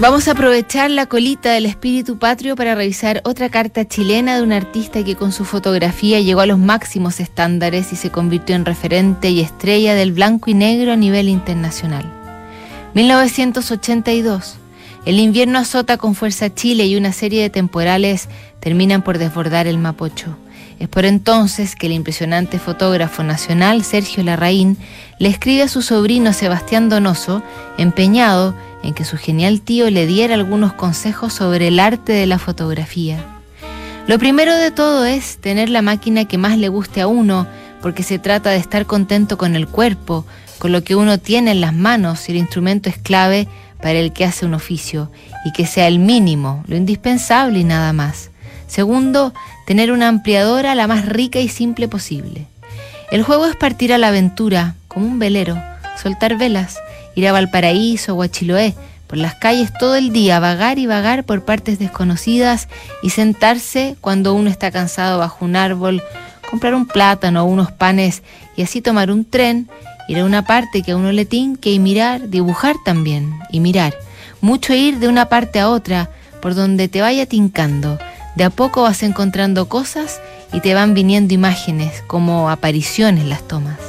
Vamos a aprovechar la colita del espíritu patrio para revisar otra carta chilena de un artista que con su fotografía llegó a los máximos estándares y se convirtió en referente y estrella del blanco y negro a nivel internacional. 1982. El invierno azota con fuerza Chile y una serie de temporales terminan por desbordar el Mapocho. Es por entonces que el impresionante fotógrafo nacional Sergio Larraín le escribe a su sobrino Sebastián Donoso, empeñado en que su genial tío le diera algunos consejos sobre el arte de la fotografía. Lo primero de todo es tener la máquina que más le guste a uno, porque se trata de estar contento con el cuerpo, con lo que uno tiene en las manos y el instrumento es clave para el que hace un oficio y que sea el mínimo, lo indispensable y nada más. Segundo, tener una ampliadora la más rica y simple posible. El juego es partir a la aventura, como un velero, soltar velas, ir a Valparaíso o a por las calles todo el día, vagar y vagar por partes desconocidas y sentarse cuando uno está cansado bajo un árbol, comprar un plátano o unos panes y así tomar un tren, ir a una parte que a uno le tinque y mirar, dibujar también y mirar. Mucho ir de una parte a otra, por donde te vaya tincando. De a poco vas encontrando cosas y te van viniendo imágenes, como apariciones las tomas.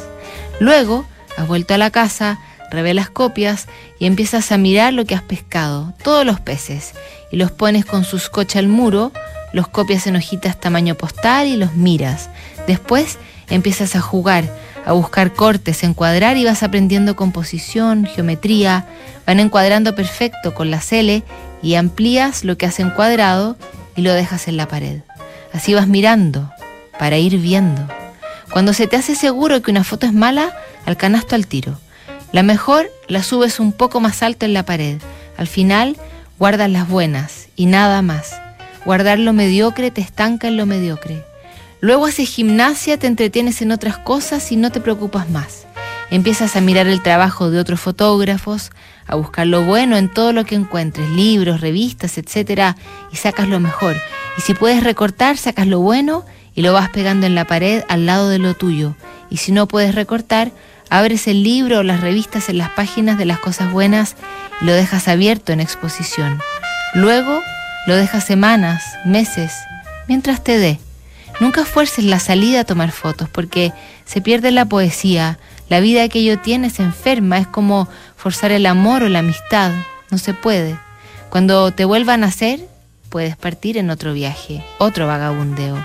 Luego, has vuelto a la casa, revelas copias y empiezas a mirar lo que has pescado, todos los peces, y los pones con su scotch al muro, los copias en hojitas tamaño postal y los miras. Después empiezas a jugar, a buscar cortes, encuadrar y vas aprendiendo composición, geometría, van encuadrando perfecto con la cele y amplías lo que has encuadrado y lo dejas en la pared. Así vas mirando, para ir viendo. Cuando se te hace seguro que una foto es mala, al canasto al tiro. La mejor la subes un poco más alto en la pared. Al final guardas las buenas y nada más. Guardar lo mediocre te estanca en lo mediocre. Luego haces gimnasia, te entretienes en otras cosas y no te preocupas más. Empiezas a mirar el trabajo de otros fotógrafos, a buscar lo bueno en todo lo que encuentres, libros, revistas, etc. y sacas lo mejor. Y si puedes recortar, sacas lo bueno y lo vas pegando en la pared al lado de lo tuyo. Y si no puedes recortar, Abres el libro o las revistas en las páginas de las cosas buenas y lo dejas abierto en exposición. Luego lo dejas semanas, meses, mientras te dé. Nunca fuerces la salida a tomar fotos porque se pierde la poesía, la vida que ello tiene se enferma, es como forzar el amor o la amistad, no se puede. Cuando te vuelvan a nacer, puedes partir en otro viaje, otro vagabundeo.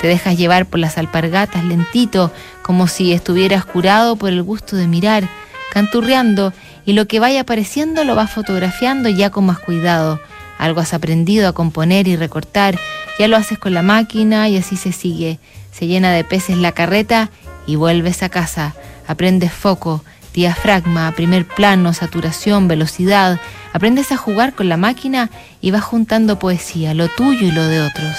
Te dejas llevar por las alpargatas lentito, como si estuvieras curado por el gusto de mirar, canturreando, y lo que vaya apareciendo lo vas fotografiando ya con más cuidado. Algo has aprendido a componer y recortar, ya lo haces con la máquina y así se sigue. Se llena de peces la carreta y vuelves a casa. Aprendes foco, diafragma, primer plano, saturación, velocidad. Aprendes a jugar con la máquina y vas juntando poesía, lo tuyo y lo de otros.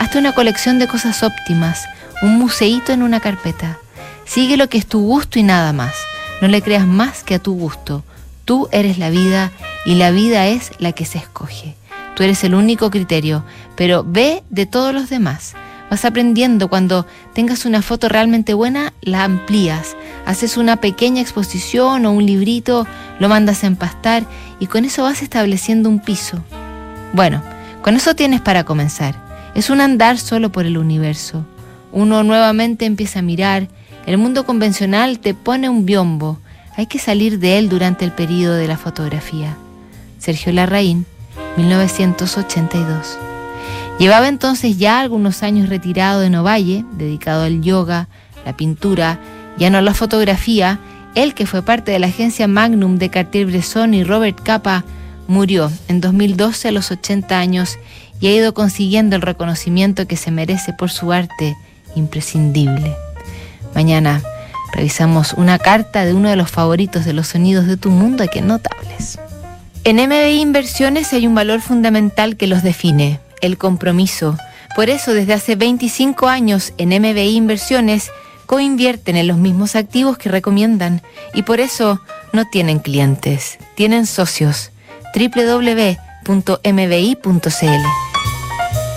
Hazte una colección de cosas óptimas, un museíto en una carpeta. Sigue lo que es tu gusto y nada más. No le creas más que a tu gusto. Tú eres la vida y la vida es la que se escoge. Tú eres el único criterio, pero ve de todos los demás. Vas aprendiendo cuando tengas una foto realmente buena, la amplías, haces una pequeña exposición o un librito, lo mandas a empastar y con eso vas estableciendo un piso. Bueno, con eso tienes para comenzar. Es un andar solo por el universo. Uno nuevamente empieza a mirar, el mundo convencional te pone un biombo, hay que salir de él durante el periodo de la fotografía. Sergio Larraín, 1982. Llevaba entonces ya algunos años retirado de Novalle, dedicado al yoga, la pintura, ya no a la fotografía, él que fue parte de la agencia Magnum de Cartier-Bresson y Robert Capa, murió en 2012 a los 80 años y ha ido consiguiendo el reconocimiento que se merece por su arte imprescindible. Mañana revisamos una carta de uno de los favoritos de los sonidos de tu mundo, que notables. En MBI Inversiones hay un valor fundamental que los define, el compromiso. Por eso desde hace 25 años en MBI Inversiones coinvierten en los mismos activos que recomiendan y por eso no tienen clientes, tienen socios. www.mbi.cl